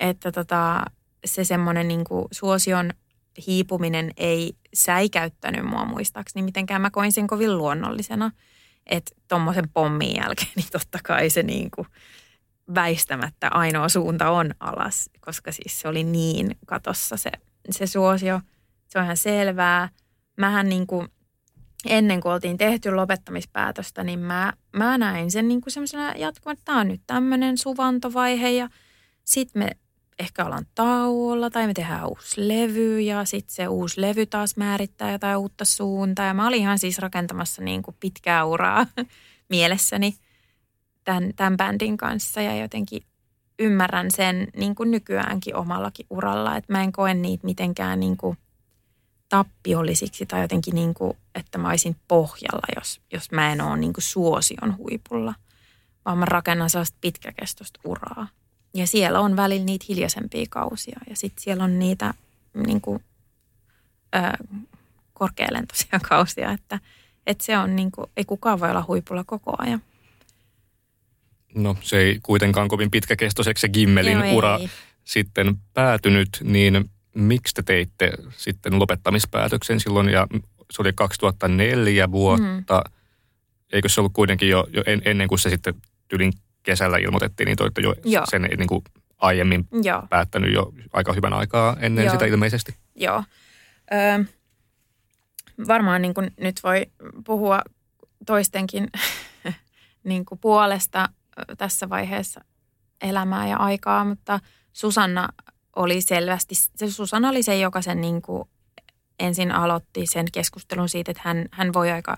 että tota, se semmoinen niin suosion hiipuminen ei säikäyttänyt mua muistaakseni mitenkään. Mä koin sen kovin luonnollisena, että tuommoisen pommin jälkeen, niin totta kai se niin kuin väistämättä ainoa suunta on alas, koska siis se oli niin katossa se, se suosio. Se on ihan selvää. Mähän niin kuin ennen kuin oltiin tehty lopettamispäätöstä, niin mä, mä näin sen niin kuin semmoisena jatkuvan, että tämä on nyt tämmöinen suvantovaihe ja sitten me ehkä ollaan tauolla tai me tehdään uusi levy ja sitten se uusi levy taas määrittää jotain uutta suuntaa. Ja mä olin ihan siis rakentamassa niin kuin pitkää uraa mielessäni tämän, tämän bändin kanssa ja jotenkin ymmärrän sen niin kuin nykyäänkin omallakin uralla, että mä en koe niitä mitenkään niin kuin – tappiollisiksi tai jotenkin niin kuin, että mä olisin pohjalla, jos, jos mä en ole niin kuin suosion huipulla, vaan mä rakennan sellaista pitkäkestoista uraa. Ja siellä on välillä niitä hiljaisempia kausia ja sitten siellä on niitä niin kuin, ö, korkealentoisia kausia, että, että se on niin kuin, ei kukaan voi olla huipulla koko ajan. No se ei kuitenkaan kovin pitkäkestoiseksi se Gimmelin Joo, ura ei. sitten päätynyt, niin miksi te teitte sitten lopettamispäätöksen silloin ja se oli 2004 vuotta. Mm. Eikö se ollut kuitenkin jo, jo en, ennen kuin se sitten tylin kesällä ilmoitettiin, niin toitte jo Joo. sen niin kuin aiemmin Joo. päättänyt jo aika hyvän aikaa ennen Joo. sitä ilmeisesti. Joo. Ö, varmaan niin kuin nyt voi puhua toistenkin niin kuin puolesta tässä vaiheessa elämää ja aikaa, mutta Susanna oli selvästi, se Susanna oli se, joka sen niin kuin ensin aloitti sen keskustelun siitä, että hän, hän voi aika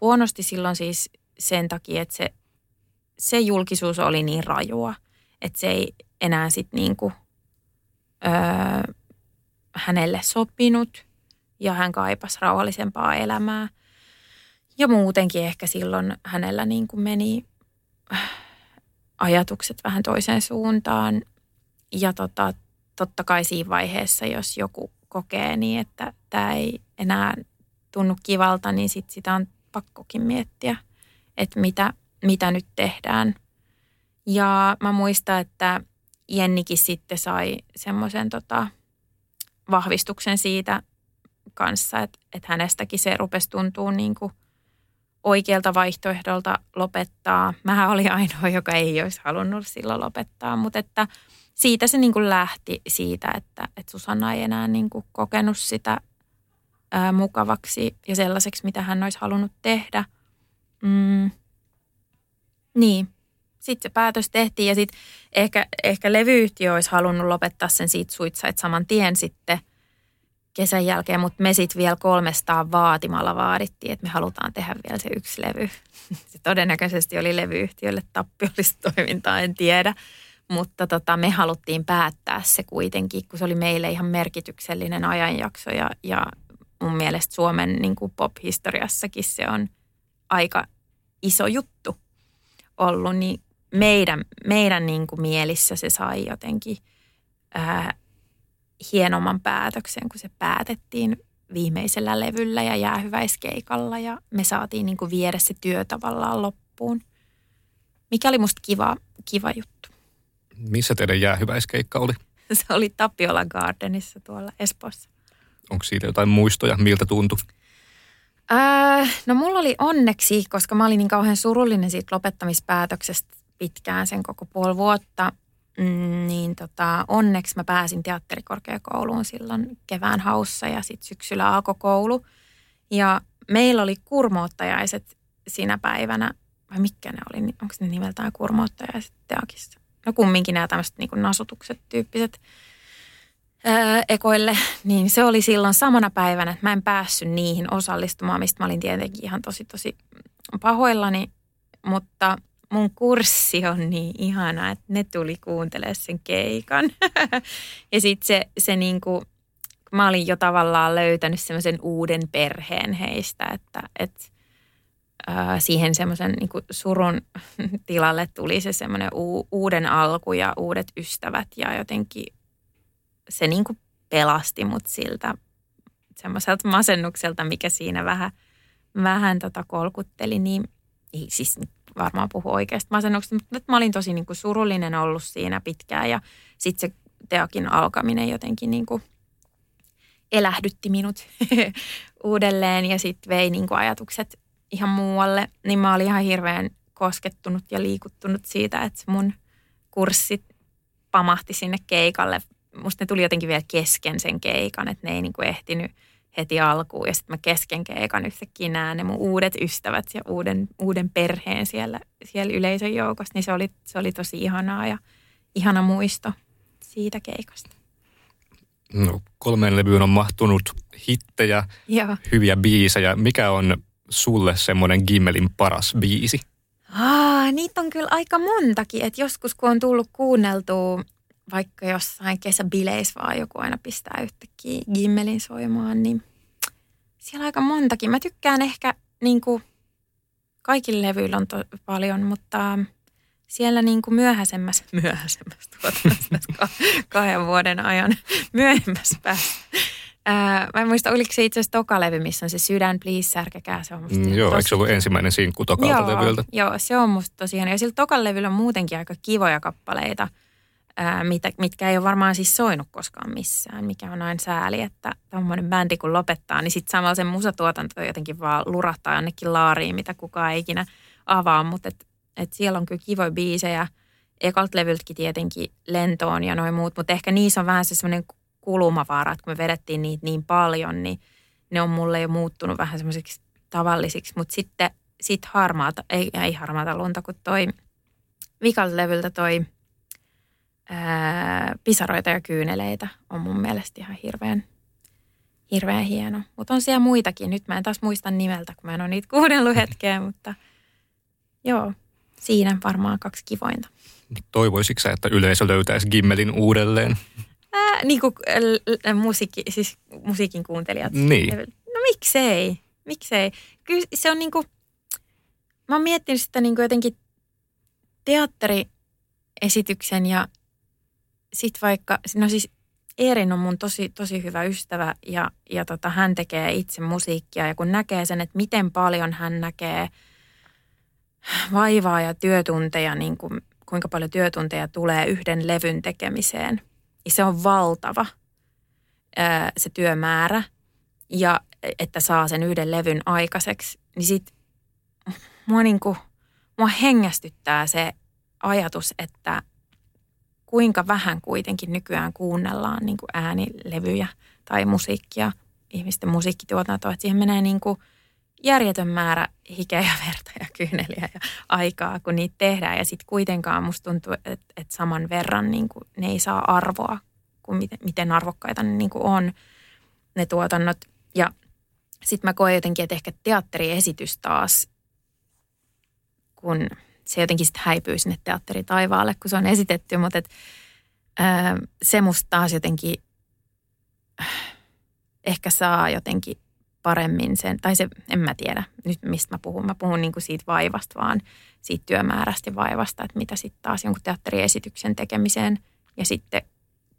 huonosti silloin siis sen takia, että se, se julkisuus oli niin rajua, että se ei enää sitten niin kuin, öö, hänelle sopinut ja hän kaipasi rauhallisempaa elämää. Ja muutenkin ehkä silloin hänellä niin kuin meni äh, ajatukset vähän toiseen suuntaan. Ja tota, totta kai siinä vaiheessa, jos joku kokee niin, että tämä ei enää tunnu kivalta, niin sit sitä on pakkokin miettiä, että mitä, mitä nyt tehdään. Ja mä muistan, että Jennikin sitten sai semmoisen tota, vahvistuksen siitä kanssa, että, että hänestäkin se rupesi tuntuu niin kuin oikealta vaihtoehdolta lopettaa. Mähän oli ainoa, joka ei olisi halunnut silloin lopettaa, mutta että – siitä se niin kuin lähti siitä, että, että Susanna ei enää niin kuin kokenut sitä ää, mukavaksi ja sellaiseksi, mitä hän olisi halunnut tehdä. Mm, niin, sitten se päätös tehtiin ja sitten ehkä, ehkä levyyhtiö olisi halunnut lopettaa sen siitä suitsait saman tien sitten kesän jälkeen, mutta me sitten vielä 300 vaatimalla vaadittiin, että me halutaan tehdä vielä se yksi levy. Se todennäköisesti oli levyyhtiölle tappiollista toimintaa, en tiedä. Mutta tota, me haluttiin päättää se kuitenkin, kun se oli meille ihan merkityksellinen ajanjakso ja, ja mun mielestä Suomen niin kuin pop-historiassakin se on aika iso juttu ollut, niin meidän, meidän niin kuin mielissä se sai jotenkin ää, hienomman päätöksen, kun se päätettiin viimeisellä levyllä ja jäähyväiskeikalla ja me saatiin niin kuin viedä se työ tavallaan loppuun. Mikä oli musta kiva, kiva juttu. Missä teidän jäähyväiskeikka oli? Se oli Tapiola Gardenissa tuolla Espoossa. Onko siitä jotain muistoja, miltä tuntui? Äh, no mulla oli onneksi, koska mä olin niin kauhean surullinen siitä lopettamispäätöksestä pitkään sen koko puoli vuotta, mm, niin tota, onneksi mä pääsin teatterikorkeakouluun silloin kevään haussa ja sitten syksyllä alkoi koulu. Ja meillä oli kurmoottajaiset sinä päivänä, vai mitkä ne oli, onko ne nimeltään kurmoottajaiset teakissa? No kumminkin nämä tämmöiset niin nasutukset tyyppiset ää, ekoille, niin se oli silloin samana päivänä, että mä en päässyt niihin osallistumaan, mistä mä olin tietenkin ihan tosi tosi pahoillani, mutta mun kurssi on niin ihana, että ne tuli kuuntelemaan sen keikan. ja sitten se, se niinku, mä olin jo tavallaan löytänyt semmoisen uuden perheen heistä, että, että siihen semmoisen niin surun tilalle tuli se semmoinen u- uuden alku ja uudet ystävät ja jotenkin se niin kuin pelasti mut siltä semmoiselta masennukselta, mikä siinä vähän, vähän tota kolkutteli, niin ei siis varmaan puhu oikeasta masennuksesta, mutta mä olin tosi niin kuin surullinen ollut siinä pitkään ja sitten se teakin alkaminen jotenkin niin kuin elähdytti minut uudelleen ja sitten vei niin kuin ajatukset ihan muualle, niin mä olin ihan hirveän koskettunut ja liikuttunut siitä, että mun kurssit pamahti sinne keikalle. Musta ne tuli jotenkin vielä kesken sen keikan, että ne ei niin kuin ehtinyt heti alkuun. Ja sitten mä kesken keikan yhtäkkiä näen ne mun uudet ystävät ja uuden, uuden perheen siellä, siellä yleisön joukossa. Niin se oli, se oli tosi ihanaa ja ihana muisto siitä keikasta. No, kolmeen levyyn on mahtunut hittejä, Joo. hyviä biisejä. Mikä on sulle semmoinen Gimmelin paras biisi? Aa, niitä on kyllä aika montakin. Että joskus kun on tullut kuunneltua vaikka jossain kesäbileissä vaan joku aina pistää yhtäkkiä Gimmelin soimaan, niin siellä on aika montakin. Mä tykkään ehkä niin kuin, kaikilla levyillä on to, paljon, mutta siellä niin kuin myöhäisemmässä, myöhäisemmässä tuotannossa kahden vuoden ajan myöhemmässä päässä Ää, mä en muista, oliko se itse asiassa toka levy, missä on se Sydän, please, särkäkää. Se on musta mm, joo, eikö se ollut ensimmäinen sinkku tokalta joo, levyltä? Joo, se on musta tosiaan. Ja sillä tokan levyllä on muutenkin aika kivoja kappaleita, ää, mitä, mitkä ei ole varmaan siis soinut koskaan missään, mikä on aina sääli, että tuommoinen bändi kun lopettaa, niin sitten samalla se musatuotanto jotenkin vaan lurahtaa jonnekin laariin, mitä kukaan ei ikinä avaa, mutta et, et siellä on kyllä kivoja biisejä. Ekalta levyltäkin tietenkin lentoon ja noin muut, mutta ehkä niissä on vähän se semmoinen kulumavaara, että kun me vedettiin niitä niin paljon, niin ne on mulle jo muuttunut vähän semmoisiksi tavallisiksi. Mutta sitten sit harmaata, ei, ei harmaata lunta, kun toi vikalta levyltä toi ää, pisaroita ja kyyneleitä on mun mielestä ihan hirveän, hirveän hieno. Mutta on siellä muitakin. Nyt mä en taas muista nimeltä, kun mä en ole niitä kuunnellut hetkeä, mutta joo, siinä varmaan kaksi kivointa. Toivoisitko että yleisö löytäisi Gimmelin uudelleen? Ää, niin kuin äh, musiikki, siis musiikin kuuntelijat. Niin. No miksei, miksei. Kyllä se on niin kuin, mä oon miettinyt sitä niin kuin jotenkin teatteriesityksen ja sit vaikka, no siis Eerin on mun tosi, tosi hyvä ystävä ja, ja tota, hän tekee itse musiikkia ja kun näkee sen, että miten paljon hän näkee vaivaa ja työtunteja, niin kuin, kuinka paljon työtunteja tulee yhden levyn tekemiseen – niin se on valtava se työmäärä ja että saa sen yhden levyn aikaiseksi, niin sit mua, niinku, mua hengästyttää se ajatus, että kuinka vähän kuitenkin nykyään kuunnellaan niin kuin äänilevyjä tai musiikkia, ihmisten musiikkituotantoa. Että siihen menee niin kuin järjetön määrä hikeä ja verta ja kyyneliä ja aikaa, kun niitä tehdään. Ja sitten kuitenkaan musta tuntuu, että, että saman verran niin kuin, ne ei saa arvoa kuin miten, miten arvokkaita ne niin on, ne tuotannot. Ja sitten mä koen jotenkin, että ehkä teatteriesitys taas, kun se jotenkin sitten häipyy sinne teatteritaivaalle, kun se on esitetty, mutta et, ää, se musta taas jotenkin ehkä saa jotenkin paremmin sen, tai se, en mä tiedä nyt mistä mä puhun. Mä puhun niin kuin siitä vaivasta vaan, siitä työmäärästä vaivasta, että mitä sitten taas jonkun teatteriesityksen tekemiseen. Ja sitten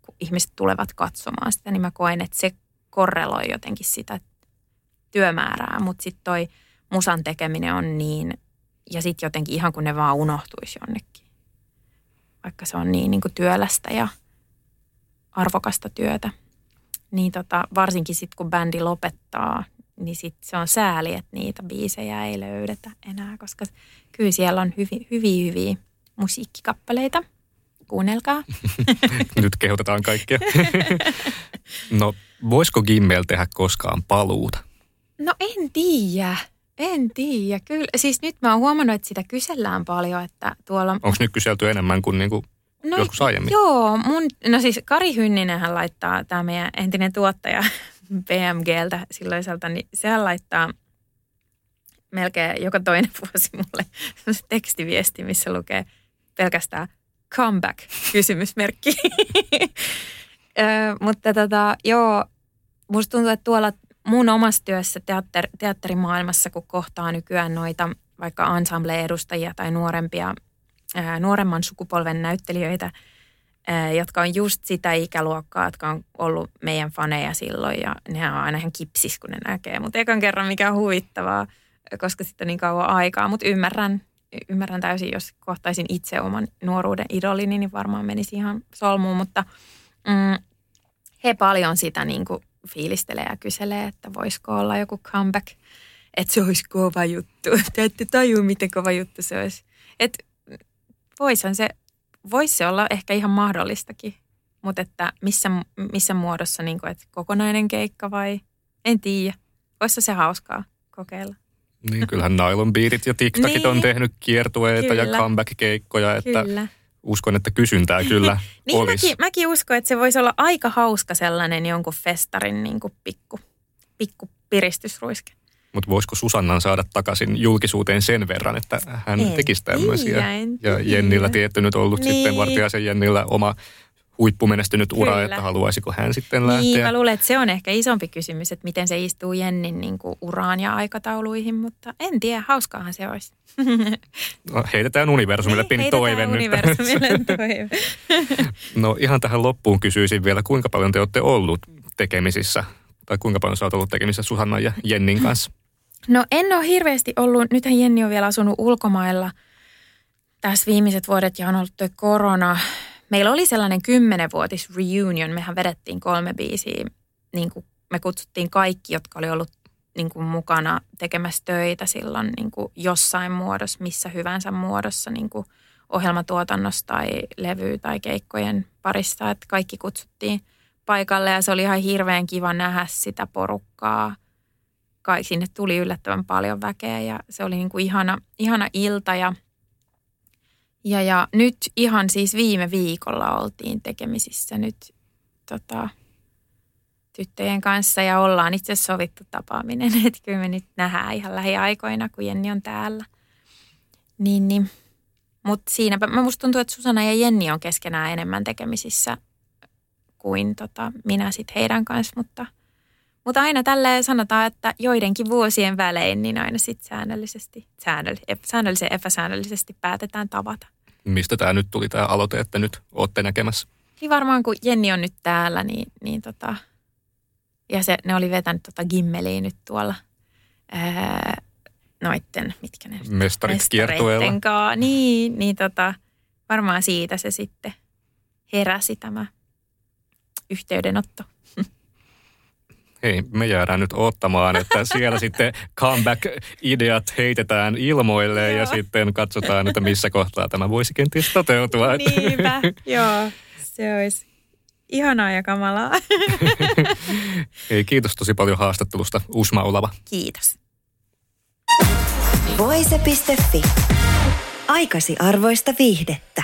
kun ihmiset tulevat katsomaan sitä, niin mä koen, että se korreloi jotenkin sitä työmäärää, mutta sitten toi musan tekeminen on niin, ja sitten jotenkin ihan kun ne vaan unohtuisi jonnekin, vaikka se on niin, niin kuin työlästä ja arvokasta työtä niin tota, varsinkin sitten kun bändi lopettaa, niin sit se on sääli, että niitä biisejä ei löydetä enää, koska kyllä siellä on hyviä, hyviä, hyviä musiikkikappaleita. Kuunnelkaa. Nyt kehotetaan kaikkia. no, voisiko Gimmel tehdä koskaan paluuta? No en tiedä. En tiedä. Kyllä, siis nyt mä oon huomannut, että sitä kysellään paljon, että tuolla... Onko nyt kyselty enemmän kuin niinku no, joskus aiemmin? Joo, mun, no siis Kari Hynninenhän laittaa, tämä meidän entinen tuottaja BMGltä silloiselta, niin sehän laittaa melkein joka toinen vuosi mulle tekstiviesti, missä lukee pelkästään comeback, kysymysmerkki. Ö, mutta tota, joo, musta tuntuu, että tuolla mun omassa työssä teatter, teatterimaailmassa, kun kohtaa nykyään noita vaikka ensemble-edustajia tai nuorempia nuoremman sukupolven näyttelijöitä, jotka on just sitä ikäluokkaa, jotka on ollut meidän faneja silloin ja ne on aina ihan kipsis, kun ne näkee. Mutta ekan kerran mikä on huvittavaa, koska sitten niin kauan aikaa, mutta ymmärrän, ymmärrän täysin, jos kohtaisin itse oman nuoruuden idolini, niin varmaan menisi ihan solmuun, mutta mm, he paljon sitä niin kuin fiilistelee ja kyselee, että voisiko olla joku comeback, että se olisi kova juttu. Te ette tajua, miten kova juttu se olisi. Että voisihan se, voisi se olla ehkä ihan mahdollistakin, mutta että missä, missä muodossa, niin kuin, että kokonainen keikka vai en tiedä. Voisi se hauskaa kokeilla. Niin, kyllähän Nylon Beatit ja TikTokit niin. on tehnyt kiertueita kyllä. ja comeback-keikkoja, että kyllä. uskon, että kysyntää kyllä niin olisi. Mäkin, mäkin uskon, että se voisi olla aika hauska sellainen jonkun festarin niin kuin pikku, pikku piristysruiske. Mutta voisiko Susannan saada takaisin julkisuuteen sen verran, että hän en tekisi tämmöisiä. ja Jennillä tietty nyt ollut niin. sitten Vartiaisen Jennillä oma huippumenestynyt ura, Kyllä. että haluaisiko hän sitten lähteä. Niin, mä luulen, että se on ehkä isompi kysymys, että miten se istuu Jennin niin kuin uraan ja aikatauluihin, mutta en tiedä, hauskaahan se olisi. No, heitetään universumille niin, pieni toive nyt. universumille toive. no ihan tähän loppuun kysyisin vielä, kuinka paljon te olette ollut tekemisissä, tai kuinka paljon sä oot ollut tekemisissä Susannan ja Jennin kanssa? No en ole hirveästi ollut, nythän Jenni on vielä asunut ulkomailla tässä viimeiset vuodet ja on ollut toi korona. Meillä oli sellainen kymmenenvuotis reunion, mehän vedettiin kolme biisiä, niin kuin me kutsuttiin kaikki, jotka oli ollut niin kuin mukana tekemässä töitä silloin niin kuin jossain muodossa, missä hyvänsä muodossa, niin kuin ohjelmatuotannossa tai levy- tai keikkojen parissa, että kaikki kutsuttiin paikalle ja se oli ihan hirveän kiva nähdä sitä porukkaa – kai sinne tuli yllättävän paljon väkeä ja se oli niin kuin ihana, ihana ilta ja, ja, ja nyt ihan siis viime viikolla oltiin tekemisissä nyt tota, tyttöjen kanssa ja ollaan itse sovittu tapaaminen, että kyllä me nyt nähdään ihan lähiaikoina, kun Jenni on täällä. Niin, niin. Mutta siinäpä, mä musta tuntuu, että Susanna ja Jenni on keskenään enemmän tekemisissä kuin tota, minä sitten heidän kanssa, mutta – mutta aina tälleen sanotaan, että joidenkin vuosien välein niin aina sitten säännöllisesti, säännöllisen epäsäännöllisesti päätetään tavata. Mistä tämä nyt tuli tämä aloite, että nyt olette näkemässä? Niin varmaan kun Jenni on nyt täällä, niin, niin tota, ja se, ne oli vetänyt tota gimmeliä nyt tuolla ää, noitten, mitkä ne Mestarit kiertueella. Niin, niin tota, varmaan siitä se sitten heräsi tämä yhteydenotto hei, me jäädään nyt ottamaan, että siellä sitten comeback-ideat heitetään ilmoille ja sitten katsotaan, että missä kohtaa tämä voisi kenties toteutua. Niinpä, joo, se olisi ihanaa ja kamalaa. Hei, kiitos tosi paljon haastattelusta, Usma Olava. Kiitos. Voise.fi. Aikasi arvoista viihdettä.